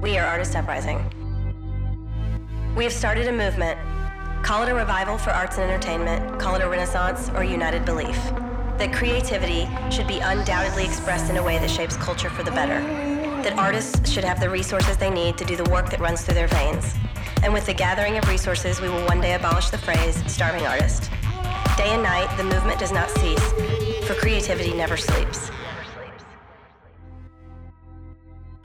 We are Artist Uprising. We have started a movement. Call it a revival for arts and entertainment, call it a renaissance or united belief. That creativity should be undoubtedly expressed in a way that shapes culture for the better. That artists should have the resources they need to do the work that runs through their veins. And with the gathering of resources, we will one day abolish the phrase starving artist. Day and night, the movement does not cease, for creativity never sleeps.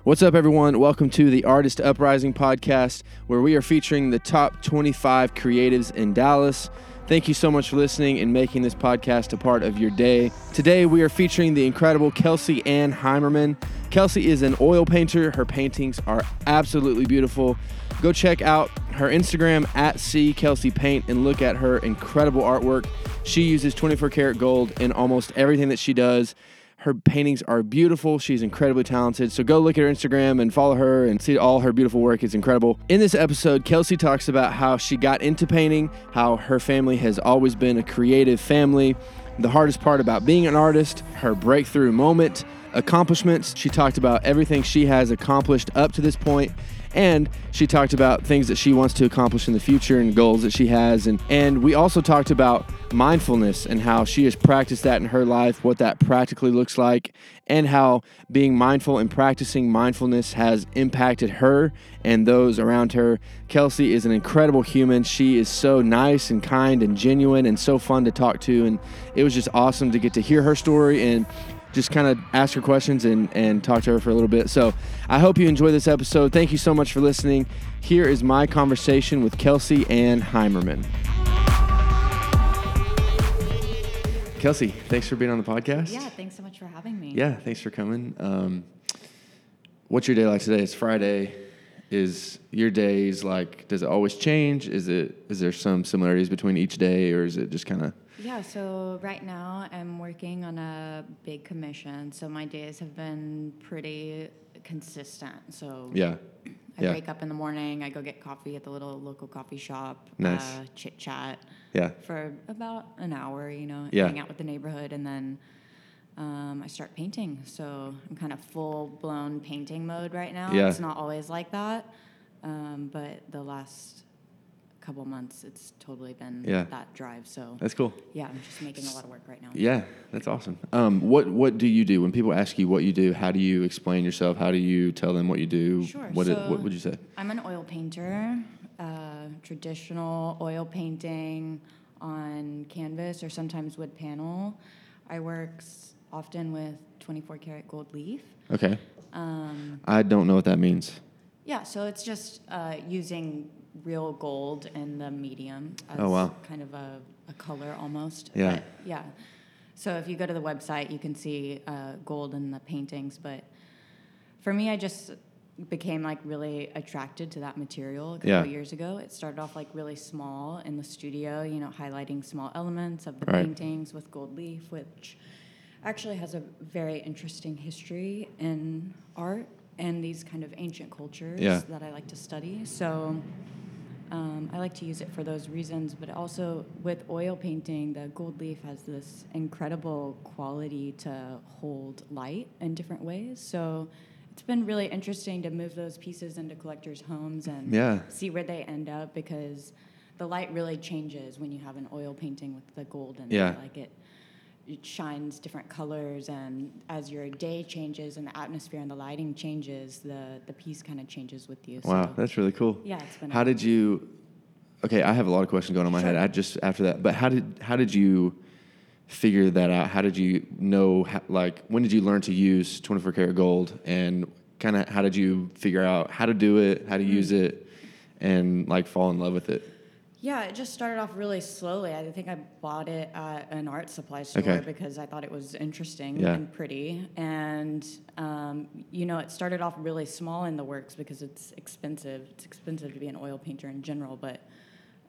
What's up, everyone? Welcome to the Artist Uprising podcast, where we are featuring the top 25 creatives in Dallas. Thank you so much for listening and making this podcast a part of your day. Today, we are featuring the incredible Kelsey Ann Heimerman. Kelsey is an oil painter. Her paintings are absolutely beautiful. Go check out her Instagram at C Kelsey Paint and look at her incredible artwork. She uses 24 karat gold in almost everything that she does. Her paintings are beautiful. She's incredibly talented. So go look at her Instagram and follow her and see all her beautiful work. It's incredible. In this episode, Kelsey talks about how she got into painting, how her family has always been a creative family, the hardest part about being an artist, her breakthrough moment, accomplishments. She talked about everything she has accomplished up to this point and she talked about things that she wants to accomplish in the future and goals that she has. And and we also talked about mindfulness and how she has practiced that in her life what that practically looks like and how being mindful and practicing mindfulness has impacted her and those around her. Kelsey is an incredible human. She is so nice and kind and genuine and so fun to talk to. And it was just awesome to get to hear her story. And just kind of ask her questions and, and talk to her for a little bit. So I hope you enjoy this episode. Thank you so much for listening. Here is my conversation with Kelsey Ann Heimerman. Kelsey, thanks for being on the podcast. Yeah, thanks so much for having me. Yeah, thanks for coming. Um, what's your day like today? It's Friday. Is your days like? Does it always change? Is it? Is there some similarities between each day, or is it just kind of? Yeah, so right now I'm working on a big commission, so my days have been pretty consistent. So Yeah. I yeah. wake up in the morning, I go get coffee at the little local coffee shop, Nice. uh, chit chat Yeah. for about an hour, you know, Yeah. hang out with the neighborhood, and then um, I start painting. So I'm kind of full blown painting mode right now. Yeah. It's not always like that, um, but the last couple months, it's totally been Yeah. that drive. So That's cool. yeah, I'm just making a lot of work right now. Yeah, that's awesome. Um, what what do you do when people ask you what you do? How do you explain yourself? How do you tell them what you do? Sure, What so- what would you say? I'm an oil painter, uh, traditional oil painting on canvas or sometimes wood panel. I work often with 24 karat gold leaf. Okay. Um, I don't know what that means. yeah, so it's just uh, using real gold in the medium as Oh, wow. kind of a, a color almost. Yeah. But, yeah. So if you go to the website, you can see uh, gold in the paintings. But for me, I just became like really attracted to that material a couple Yeah. years ago. It started off like really small in the studio, you know, highlighting small elements of the Right. paintings with gold leaf, which actually has a very interesting history in art and these kind of ancient cultures Yeah. that I like to study. So um, I like to use it for those reasons, but also with oil painting, the gold leaf has this incredible quality to hold light in different ways. So it's been really interesting to move those pieces into collectors' homes and Yeah. see where they end up because the light really changes when you have an oil painting with the gold in Yeah. Like it, it shines different colors, and as your day changes and the atmosphere and the lighting changes, the the piece kind of changes with you. Wow, So, that's really cool. yeah, it's been. How did you? Okay, I have a lot of questions going on in my head. I just after that, but how did how did you figure that out? How did you know? How, like, when did you learn to use 24 karat gold, and kind of how did you figure out how to do it, how to use Mm. it, and like fall in love with it? Yeah, it just started off really slowly. I think I bought it at an art supply store Okay. because I thought it was interesting Yeah. and pretty. And, um, you know, it started off really small in the works because it's expensive. It's expensive to be an oil painter in general, but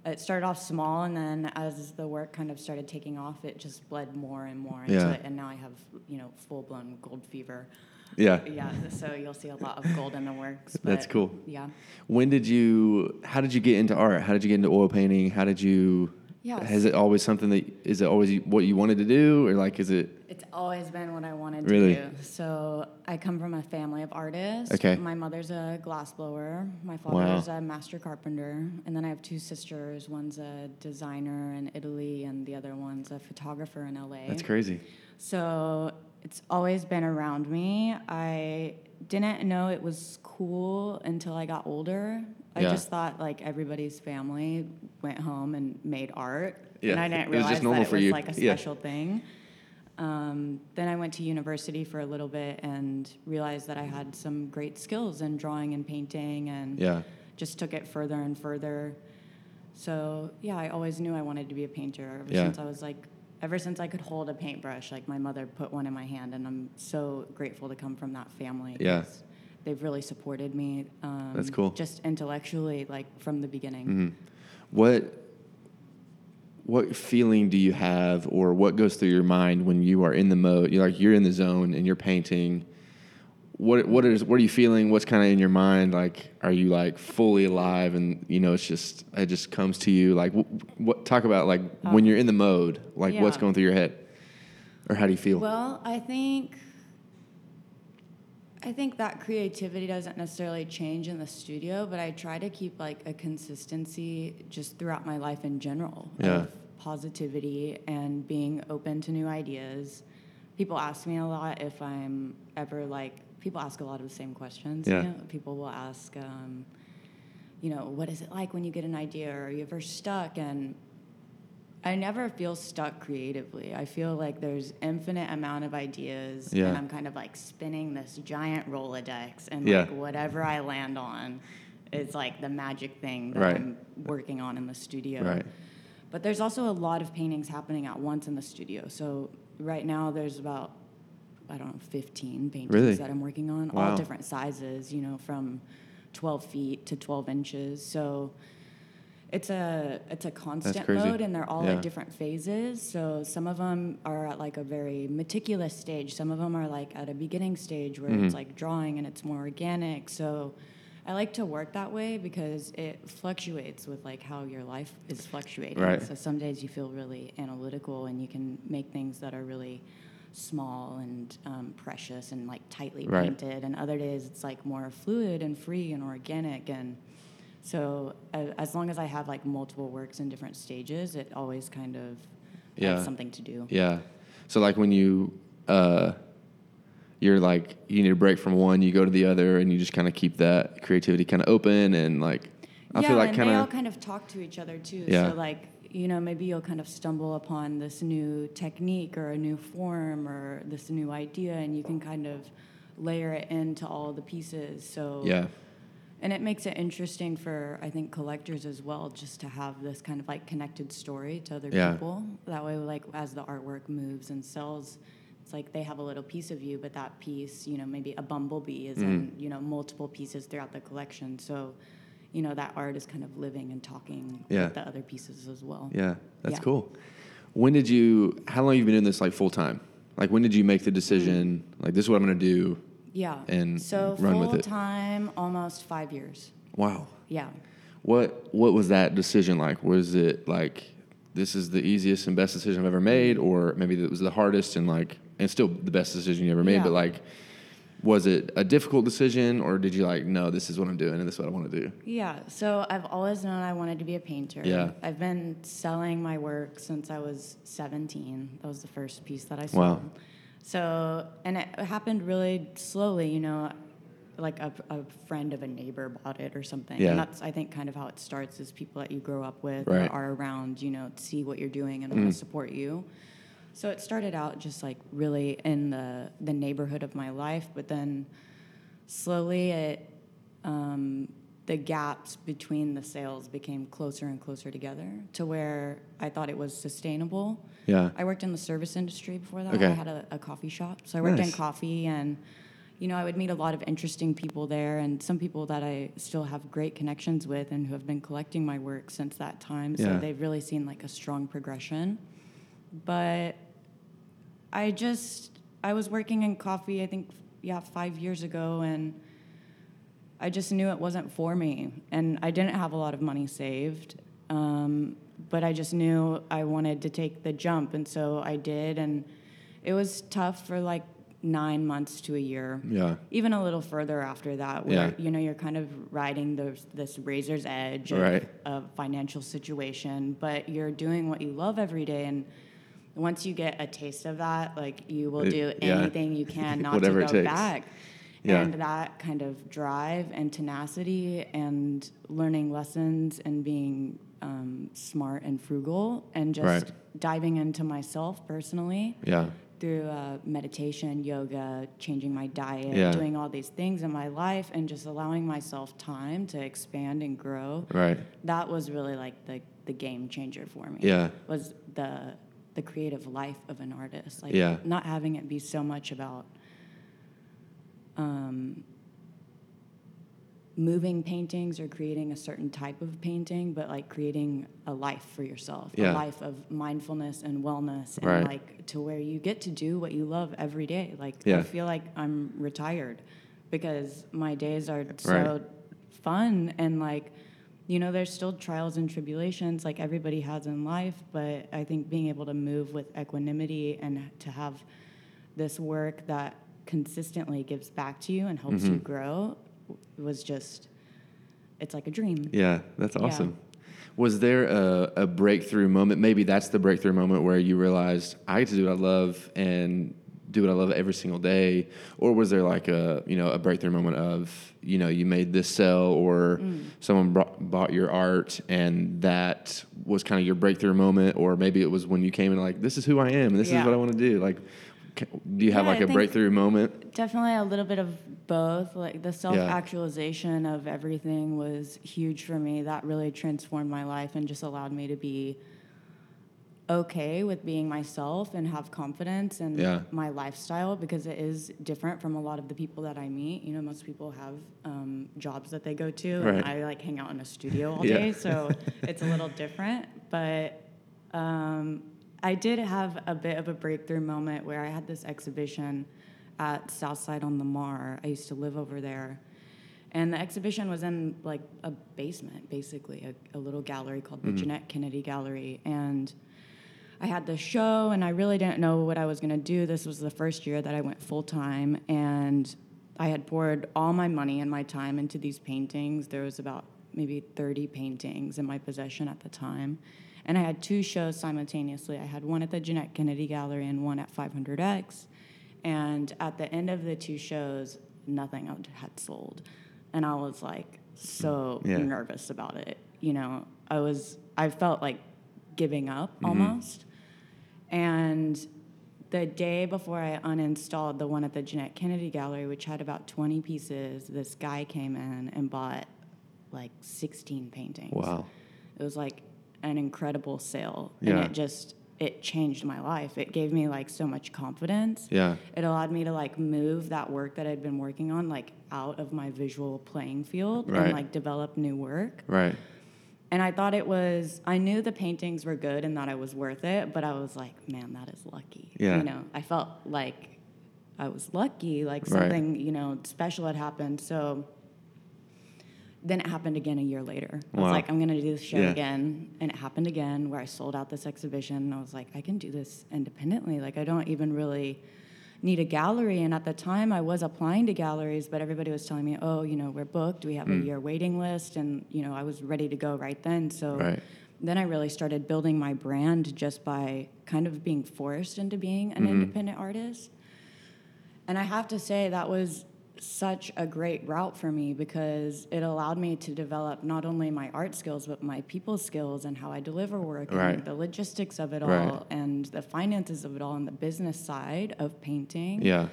it started off small. And then as the work kind of started taking off, it just bled more and more into Yeah. it. And now I have, you know, full blown gold fever. Yeah. Yeah, so you'll see a lot of gold in the works. That's cool. Yeah. When did you? How did you get into art? How did you get into oil painting? How did you? Yeah. Has it always something that is it always what you wanted to do, or like is it? It's always been what I wanted Really? to do. So I come from a family of artists. Okay. My mother's a glassblower. My Wow. father's a master carpenter. And then I have two sisters. One's a designer in Italy, and the other one's a photographer in LA. That's crazy. So it's always been around me. I didn't know it was cool until I got older. I Yeah. just thought like everybody's family went home and made art. Yeah, And I didn't it was realize just normal that it for was you. like a Yeah. special thing. Um, then I went to university for a little bit and realized that I had some great skills in drawing and painting and Yeah. just took it further and further. So yeah, I always knew I wanted to be a painter ever Yeah. since I was like, ever since I could hold a paintbrush. Like my mother put one in my hand, and I'm so grateful to come from that family. Yeah. They've really supported me. Um, That's cool. Just intellectually, like from the beginning. Mhm. What what feeling do you have, or what goes through your mind when you are in the mode? You're like you're in the zone and you're painting. What what is what are you feeling? What's kind of in your mind? Like, are you like fully alive and you know it's just it just comes to you? Like, what, what talk about like when you're in the mode? Like, what's going through your head, or how do you feel? Well, I think I think that creativity doesn't necessarily change in the studio, but I try to keep like a consistency just throughout my life in general Yeah. of positivity and being open to new ideas. People ask me a lot if I'm ever like people ask a lot of the same questions. Yeah. You know? People will ask um, you know, what is it like when you get an idea? Or are you ever stuck? And I never feel stuck creatively. I feel like there's infinite amount of ideas, Yeah. and I'm kind of like spinning this giant Rolodex, and Yeah. like whatever I land on is like the magic thing that Right. I'm working on in the studio. Right. But there's also a lot of paintings happening at once in the studio. So right now there's about I don't know 15 paintings Really? that I'm working on, Wow. all different sizes. You know, from 12 feet to 12 inches. So it's a it's a constant mode, and they're all Yeah. at different phases. So some of them are at like a very meticulous stage. Some of them are like at a beginning stage where Mm-hmm. it's like drawing and it's more organic. So I like to work that way because it fluctuates with like how your life is fluctuating. Right. So some days you feel really analytical and you can make things that are really small and um, precious and like tightly Right. painted, and other days it's like more fluid and free and organic and. So uh, as long as I have like multiple works in different stages, it always kind of Yeah. has something to do. Yeah. So like when you uh you're like you need a break from one, you go to the other and you just kind of keep that creativity kind of open and like I yeah, feel like kind they all of kind of talk to each other too. Yeah. So like you know maybe you'll kind of stumble upon this new technique or a new form or this new idea, and you can kind of layer it into all the pieces. So yeah. and it makes it interesting for I think collectors as well, just to have this kind of like connected story to other Yeah. people. That way, like as the artwork moves and sells, it's like they have a little piece of you, but that piece, you know, maybe a bumblebee is in Mm-hmm. you know multiple pieces throughout the collection. So, you know, that art is kind of living and talking Yeah. with the other pieces as well. Yeah. That's Yeah. cool. When did you how long have you been doing this like full time? Like when did you make the decision like this is what I'm going to do? Yeah. And so run with full it. time, almost five years. Wow. Yeah. What what was that decision like? Was it like this is the easiest and best decision I've ever made, or maybe it was the hardest and like and still the best decision you ever made? Yeah. But like, was it a difficult decision, or did you like no, this is what I'm doing and this is what I want to do? Yeah, so I've always known I wanted to be a painter. Yeah. I've been selling my work since I was 17. That was the first piece that I sold Wow. So, and it happened really slowly, you know, like a, a friend of a neighbor bought it or something. Yeah. And that's, I think, kind of how it starts is people that you grow up with Right. Mm. or are around, you know, see what you're doing and want to support you. So it started out just like really in the, the neighborhood of my life, but then slowly it um, the gaps between the sales became closer and closer together to where I thought it was sustainable. Yeah. I worked in the service industry before that. Okay. I had a, a coffee shop, so I worked Nice. in coffee, and you know I would meet a lot of interesting people there, and some people that I still have great connections with, and who have been collecting my work since that time. So Yeah. they've really seen like a strong progression. But I just I was working in coffee. I think yeah five years ago, and I just knew it wasn't for me, and I didn't have a lot of money saved. Um, but I just knew I wanted to take the jump, and so I did. And it was tough for like nine months to a year. Yeah. Even a little further after that, where Yeah. you know you're kind of riding this this razor's edge of Right. a financial situation, but you're doing what you love every day and. Once you get a taste of that, like you will It- do yeah. anything you can not to go back. Yeah. And that kind of drive and tenacity and learning lessons and being um, smart and frugal and just Right. diving into myself personally Yeah. through uh, meditation, yoga, changing my diet, Yeah. doing all these things in my life, and just allowing myself time to expand and grow. Right. That was really like the, the game changer for me. Yeah. Was the the creative life of an artist. Like Yeah. not having it be so much about um, moving paintings or creating a certain type of painting, but like creating a life for yourself, Yeah. a life of mindfulness and wellness, and Right. like to where you get to do what you love every day. Like Yeah. I feel like I'm retired because my days are so Right. fun and like you know there's still trials and tribulations like everybody has in life but i think being able to move with equanimity and to have this work that consistently gives back to you and helps Mm-hmm. you grow was just it's like a dream Yeah, that's awesome. Was there a, a breakthrough moment? Maybe that's the breakthrough moment where you realized I get to do what I love and do what I love every single day, or was there like a you know a breakthrough moment of you know you made this sell or mm. someone brought, bought your art and that was kind of your breakthrough moment, or maybe it was when you came and like this is who I am and this is what I want to do. Like, do you have Yeah, like I a breakthrough moment? definitely a little bit of both. Like the self-actualization of everything was huge for me. That really transformed my life and just allowed me to be okay with being myself and have confidence in Yeah. my lifestyle because it is different from a lot of the people that I meet. You know, most people have um, jobs that they go to, Right. and I like hang out in a studio all Yeah. day, so it's a little different. But um, I did have a bit of a breakthrough moment where I had this exhibition at Southside on Lamar. I used to live over there. And the exhibition was in like a basement, basically, a, a little gallery called the Janette Kennedy Gallery. And I had this show, and I really didn't know what I was going to do. This was the first year that I went full time, and I had poured all my money and my time into these paintings. There was about maybe 30 paintings in my possession at the time. And I had two shows simultaneously. I had one at the Janette Kennedy Gallery and one at 500X. And at the end of the two shows, nothing had sold. And I was like so Yeah. nervous about it. You know, I was, I felt like giving up mm-hmm. almost. And the day before I uninstalled the one at the Janette Kennedy Gallery, which had about 20 pieces, this guy came in and bought like 16 paintings. Wow. It was like an incredible sale. Yeah. And it just, it changed my life. It gave me like so much confidence. Yeah. It allowed me to like move that work that I'd been working on like out of my visual playing field Right. and like develop new work. Right. And I thought it was, I knew the paintings were good and that I was worth it, but I was like, man, that is lucky. Yeah. You know, I felt like I was lucky, like Right. something, you know, special had happened. So then it happened again a year later. I Wow. was like, I'm going to do this show Yeah. again. And it happened again where I sold out this exhibition. And I was like, I can do this independently. Like, I don't even really need a gallery. And at the time, I was applying to galleries, but everybody was telling me, oh, you know, we're booked. We have a hmm. year waiting list. And, you know, I was ready to go right then. So Right. then I really started building my brand just by kind of being forced into being an mm-hmm. independent artist. And I have to say, that was such a great route for me because it allowed me to develop not only my art skills, but my people skills and how I deliver work Right. and the logistics of it all Right. and the finances of it all and the business side of painting. Yeah.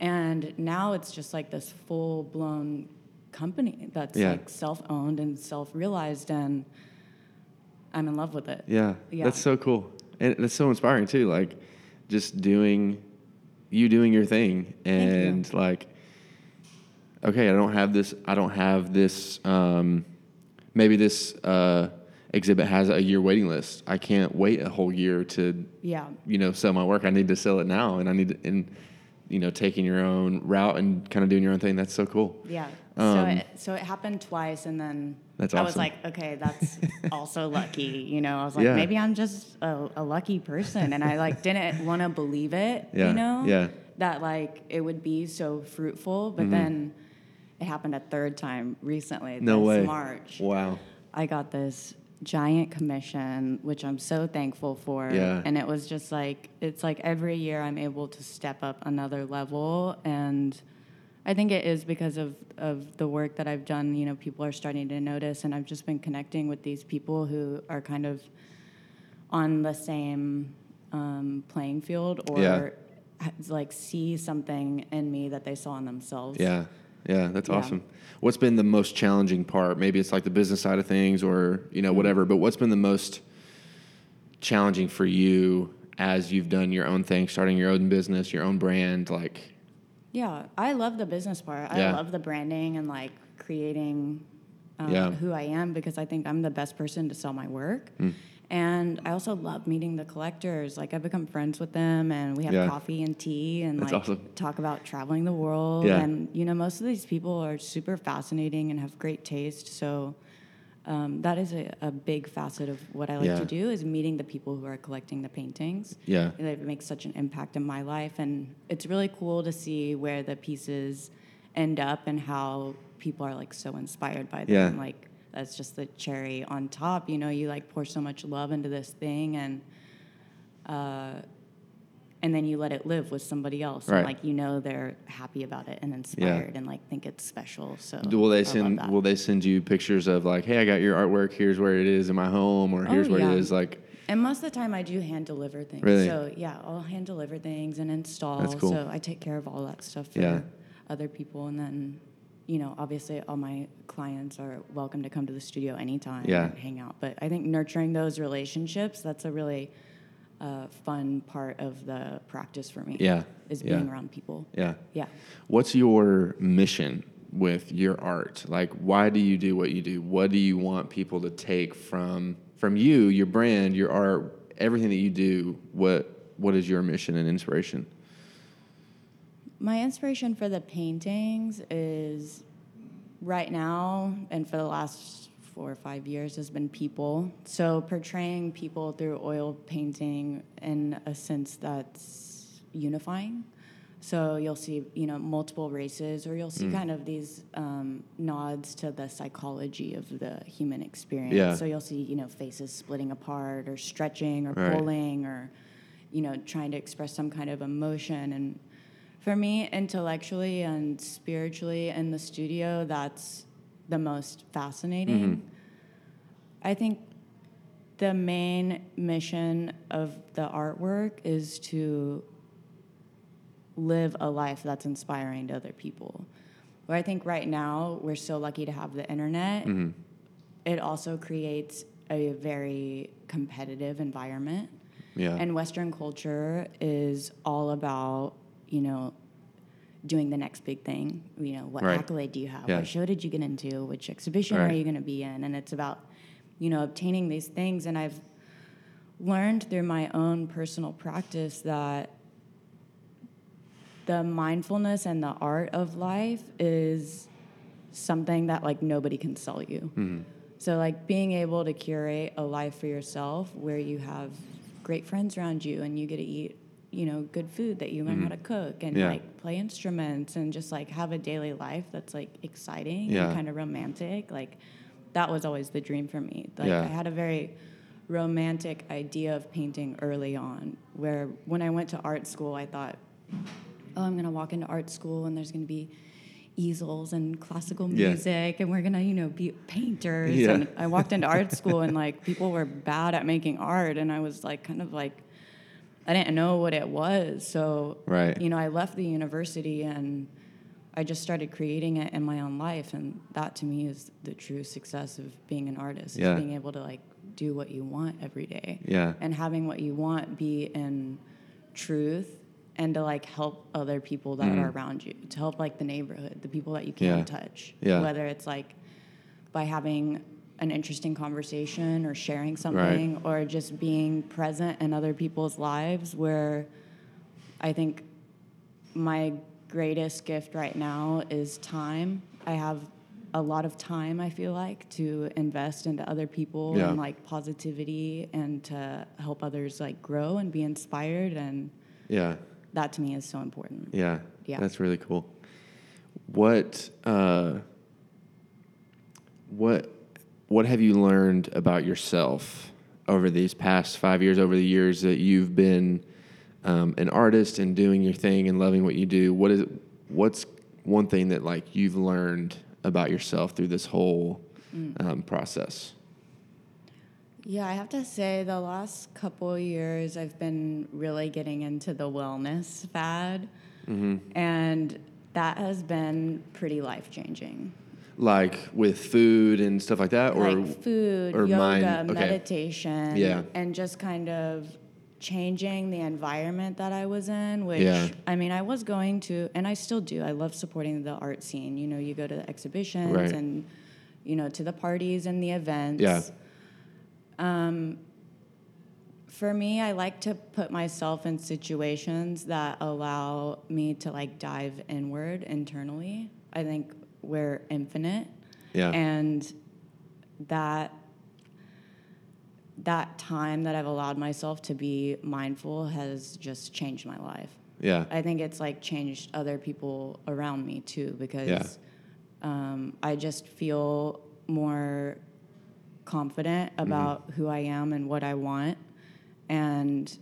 And now it's just like this full blown company that's Yeah. like self owned and self realized, and I'm in love with it. Yeah, Yeah. that's so cool, and that's so inspiring too. Like, just doing, you doing your thing, and like, okay, I don't have this. I don't have this. Um, maybe this uh, exhibit has a year waiting list. I can't wait a whole year to, Yeah. you know, sell my work. I need to sell it now, and I need to, and you know taking your own route and kind of doing your own thing. That's so cool. Yeah. Um, so it, so it happened twice, and then That's I was like, okay, that's also lucky. You know, I was like, Yeah. maybe I'm just a, a lucky person, and I like didn't want to believe it. Yeah, You know. yeah. Mm-hmm. That like it would be so fruitful, but then it happened a third time recently. No this way. March. Wow. I got this giant commission, which I'm so thankful for. Yeah. And it was just like, it's like every year I'm able to step up another level. And I think it is because of, of the work that I've done. You know, people are starting to notice, and I've just been connecting with these people who are kind of on the same um, playing field or Yeah. like see something in me that they saw in themselves. Yeah. Yeah, that's Yeah. awesome. What's been the most challenging part? Maybe it's like the business side of things or, you know, whatever, but what's been the most challenging for you as you've done your own thing, starting your own business, your own brand, like Yeah, I love the business part. Yeah. I love the branding and like creating um, Yeah. who I am because I think I'm the best person to sell my work. Hmm. And I also love meeting the collectors. Like I've become friends with them, and we have Yeah. coffee and tea, and That's like awesome. talk about traveling the world. Yeah. And you know, most of these people are super fascinating and have great taste. So um, that is a, a big facet of what I like Yeah. to do is meeting the people who are collecting the paintings Yeah. it makes such an impact in my life and it's really cool to see where the pieces end up and how people are like so inspired by them Yeah. like that's just the cherry on top you know you like pour so much love into this thing and uh, and then you let it live with somebody else Right. and like you know they're happy about it and inspired and like think it's special so will they love send will they send you pictures of like, hey, I got your artwork, here's where it is in my home or Oh, here's where yeah. it is like And most of the time, I do hand deliver things. Really? So yeah, I'll hand deliver things and install. That's cool. So I take care of all that stuff for Yeah. other people, and then, you know, obviously, all my clients are welcome to come to the studio anytime Yeah. and hang out. But I think nurturing those relationships that's a really uh, fun part of the practice for me. Yeah. is Yeah. being around people. Yeah. Yeah. What's your mission with your art? Like, why do you do what you do? What do you want people to take from from you, your brand, your art, everything that you do? What what is your mission and inspiration? My inspiration for the paintings is right now and for the last four or five years has been people. So portraying people through oil painting in a sense that's unifying. So you'll see, you know, multiple races, or you'll see kind of these um, nods to the psychology of the human experience. Yeah. So you'll see, you know, faces splitting apart, or stretching, or Right. pulling, or you know, trying to express some kind of emotion. And for me, intellectually and spiritually in the studio, that's the most fascinating. Mm-hmm. I think the main mission of the artwork is to live a life that's inspiring to other people. Where I think right now we're so lucky to have the internet, mm-hmm. it also creates a very competitive environment. Yeah. And Western culture is all about, you know, doing the next big thing. You know, what Right. accolade do you have? Yeah. What show did you get into? Which exhibition Right. are you going to be in? And it's about, you know, obtaining these things. And I've learned through my own personal practice that the mindfulness and the art of life is something that like nobody can sell you. Mm-hmm. So like being able to curate a life for yourself where you have great friends around you and you get to eat, you know, good food that you learn how mm-hmm. to cook and Yeah. like play instruments and just like have a daily life that's like exciting Yeah. and kind of romantic. Like that was always the dream for me. Like Yeah. I had a very romantic idea of painting early on where when I went to art school I thought oh, I'm gonna walk into art school and there's gonna be easels and classical Yeah. music and we're gonna, you know, be painters. Yeah. And I walked into art school and like people were bad at making art and I was like kind of like I didn't know what it was. So Right. you know, I left the university and I just started creating it in my own life and that to me is the true success of being an artist. Yeah. Is being able to like do what you want every day Yeah. and having what you want be in truth and to like help other people that mm-hmm. are around you to help like the neighborhood the people that you can Yeah. touch Yeah. whether it's like by having an interesting conversation or sharing something or just being present in other people's lives where i think my greatest gift right now is time. I have a lot of time, I feel like, to invest into other people Yeah. and like positivity and to help others like grow and be inspired. And Yeah. that to me is so important. Yeah. Yeah. That's really cool. What uh, what what have you learned about yourself over these past five years, over the years that you've been um, an artist and doing your thing and loving what you do? What is what's one thing that like you've learned about yourself through this whole um, process? Yeah, I have to say the last couple of years I've been really getting into the wellness fad. And that has been pretty life changing. Like with food and stuff like that, or like food, or yoga, mind- okay. meditation, Yeah. and just kind of changing the environment that I was in. Which Yeah. I mean, I was going to, and I still do. I love supporting the art scene. You know, you go to the exhibitions Right. and you know to the parties and the events. Yeah. Um, for me, I like to put myself in situations that allow me to like dive inward internally. I think we're infinite. Yeah. And that that time that I've allowed myself to be mindful has just changed my life. yeah, I think it's like changed other people around me too because Yeah. um, I just feel more confident Mm-hmm. about who I am and what I want, and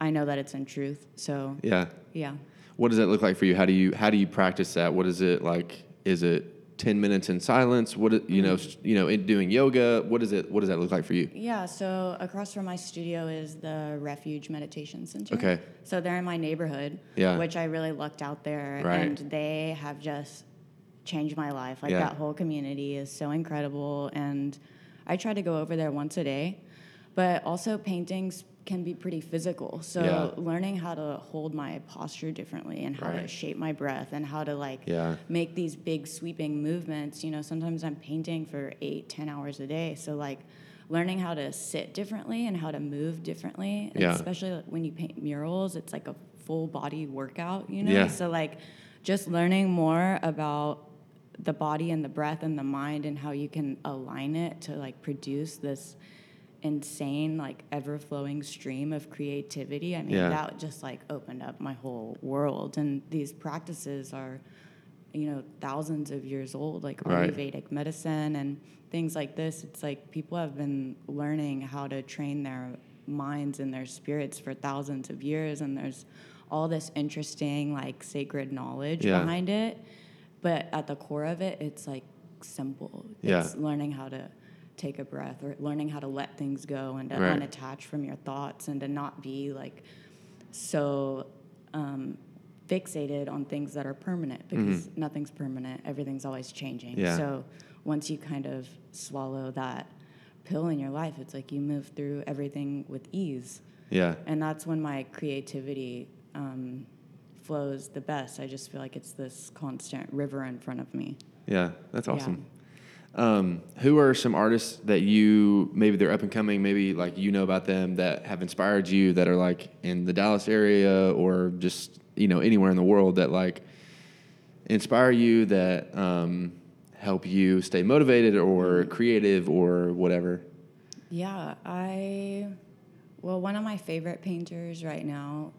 I know that it's in truth. So yeah. yeah, What does that look like for you? How do you how do you practice that? What is it like? Is it ten minutes in silence? What you know mm-hmm. you know in doing yoga? What is it? What does that look like for you? yeah. So across from my studio is the Refuge Meditation Center. Okay. So they're in my neighborhood. Yeah. Which I really lucked out there, Right. and they have just changed my life. Like Yeah. that whole community is so incredible, and I try to go over there once a day. But also paintings can be pretty physical. So Yeah. learning how to hold my posture differently and how to shape my breath and how to like Yeah. make these big sweeping movements. You know, sometimes I'm painting for eight, ten hours a day. So like learning how to sit differently and how to move differently. and Yeah. Especially when you paint murals, it's like a full body workout, you know? Yeah. So like just learning more about the body and the breath and the mind and how you can align it to like produce this insane like ever flowing stream of creativity i mean Yeah. that just like opened up my whole world and these practices are you know thousands of years old like Right. ayurvedic medicine and things like this it's like people have been learning how to train their minds and their spirits for thousands of years and there's all this interesting like sacred knowledge Yeah. behind it but at the core of it it's like simple Yeah. it's learning how to take a breath or learning how to let things go and to Right. unattach from your thoughts and to not be like so um, fixated on things that are permanent because nothing's permanent everything's always changing Mm-hmm. Yeah. so once you kind of swallow that pill in your life it's like you move through everything with ease Yeah, and that's when my creativity um, flows the best i just feel like it's this constant river in front of me yeah, that's Yeah. Um, who are some artists that you maybe they're up and coming, maybe like you know about them that have inspired you that are like in the Dallas area or just you know anywhere in the world that like inspire you that um, help you stay motivated or creative or whatever. Yeah, I well, one of my favorite painters right now,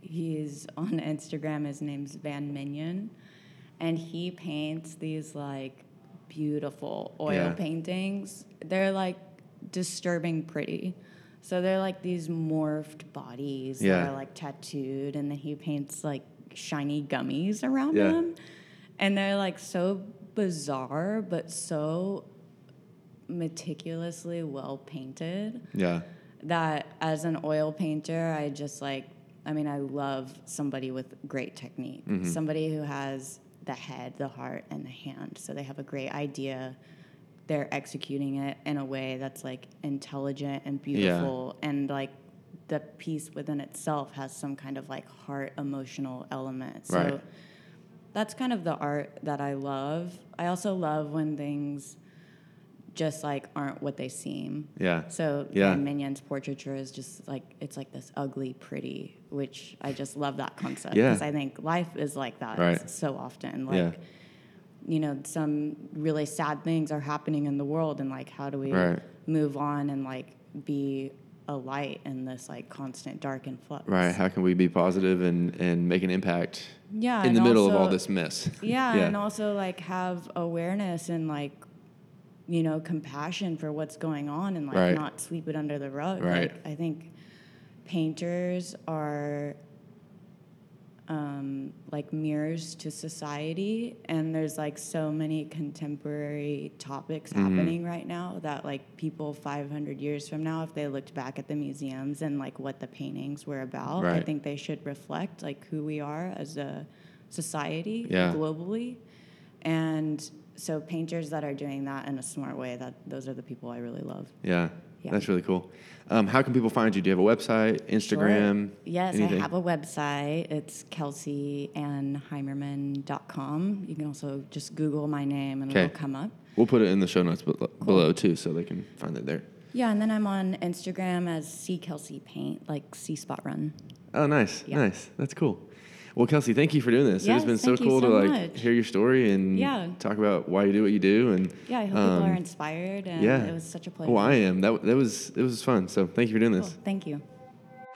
he's on Instagram. His name's Van Minion, and he paints these like beautiful oil Yeah. paintings. They're like disturbing pretty. So they're like these morphed bodies Yeah. that are like tattooed, and then he paints like shiny gummies around Yeah. them, and they're like so bizarre but so meticulously well painted Yeah, that as an oil painter i just like i mean i love somebody with great technique Mm-hmm. somebody who has the head the heart and the hand. So they have a great idea. They're executing it in a way that's like intelligent and beautiful. And like the piece within itself has some kind of like heart emotional element. So Right. that's kind of the art that I love. I also love when things just like aren't what they seem. Yeah. So Yeah. yeah, Minion's portraiture is just like it's like this ugly pretty, which I just love that concept Yeah. because I think life is like that Right. so often. Like Yeah. you know, some really sad things are happening in the world, and like how do we Right. move on and like be a light in this like constant dark and flux? Right. How can we be positive and, and make an impact Yeah, in the middle of all this mess? Yeah, yeah. and also like have awareness and like you know compassion for what's going on and like Right. not sweep it under the rug. Right. Like, I think painters are um, like mirrors to society, and there's like so many contemporary topics Mm-hmm. happening right now that like people 500 years from now, if they looked back at the museums and like what the paintings were about, I think they should reflect like who we are as a society Yeah. globally. And so painters that are doing that in a smart way, that those are the people I really love. Yeah. Yeah. That's really cool. Um, how can people find you? Do you have a website, Instagram? Sure. Yes, anything? I have a website. It's kelseyannheimerman.com. You can also just Google my name and Okay. it'll come up. We'll put it in the show notes bel- below too, so they can find it there. Yeah, and then I'm on Instagram as C Kelsey Paint, like C Spot Run. Oh, nice, Yeah. nice. That's cool. Well, Kelsey, thank you for doing this. it has been so thank you cool to like much. hear your story and Yeah. talk about why you do what you do. And Yeah, I hope um, people are inspired, and yeah. it was such a pleasure. Well, I am. That that was it was fun. So thank you for doing Cool. this. Thank you.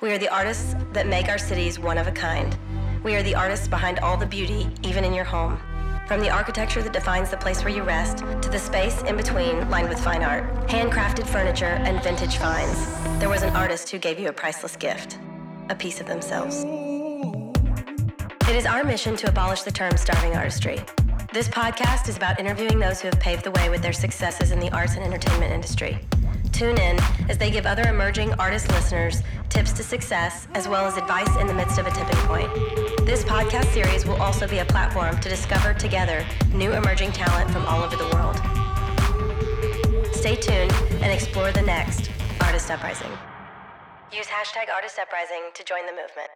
We are the artists that make our cities one of a kind. We are the artists behind all the beauty, even in your home. From the architecture that defines the place where you rest, to the space in between lined with fine art, handcrafted furniture, and vintage finds, there was an artist who gave you a priceless gift a piece of themselves. It is our mission to abolish the term starving artistry. This podcast is about interviewing those who have paved the way with their successes in the arts and entertainment industry. Tune in as they give other emerging artist listeners tips to success as well as advice in the midst of a tipping point. This podcast series will also be a platform to discover together new emerging talent from all over the world. Stay tuned and explore the next Artist Uprising. Use hashtag Artist Uprising to join the movement.